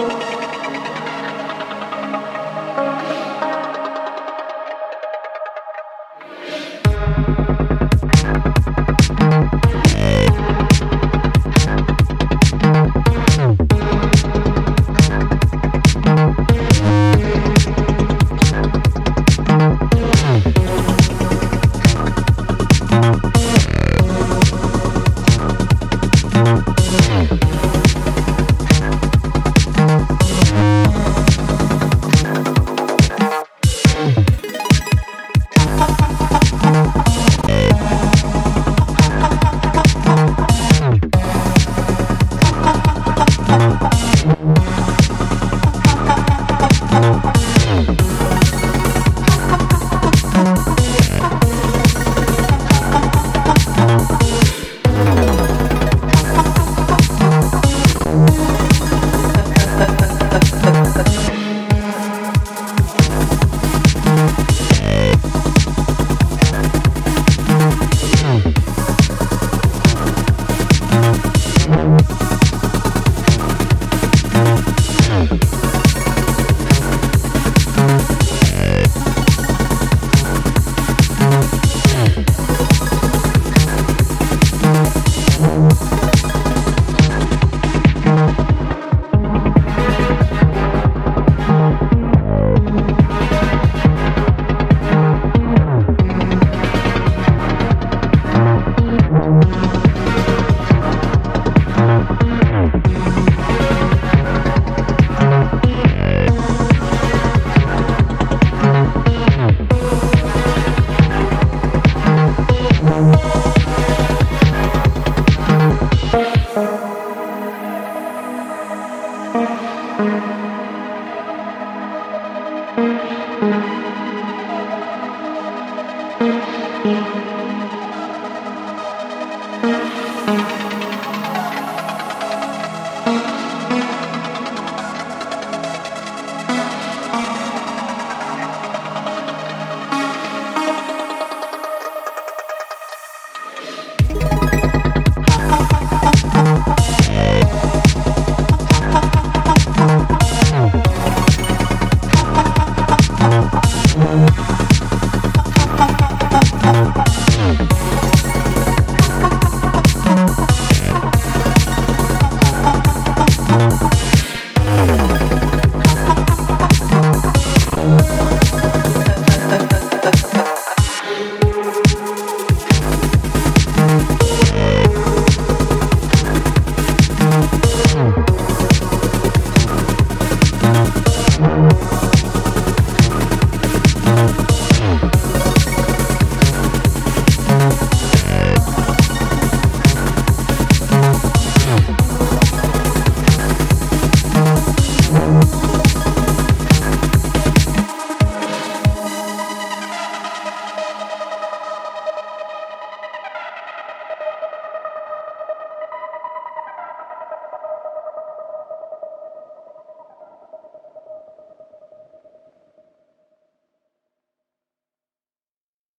thank you Thank you. Thank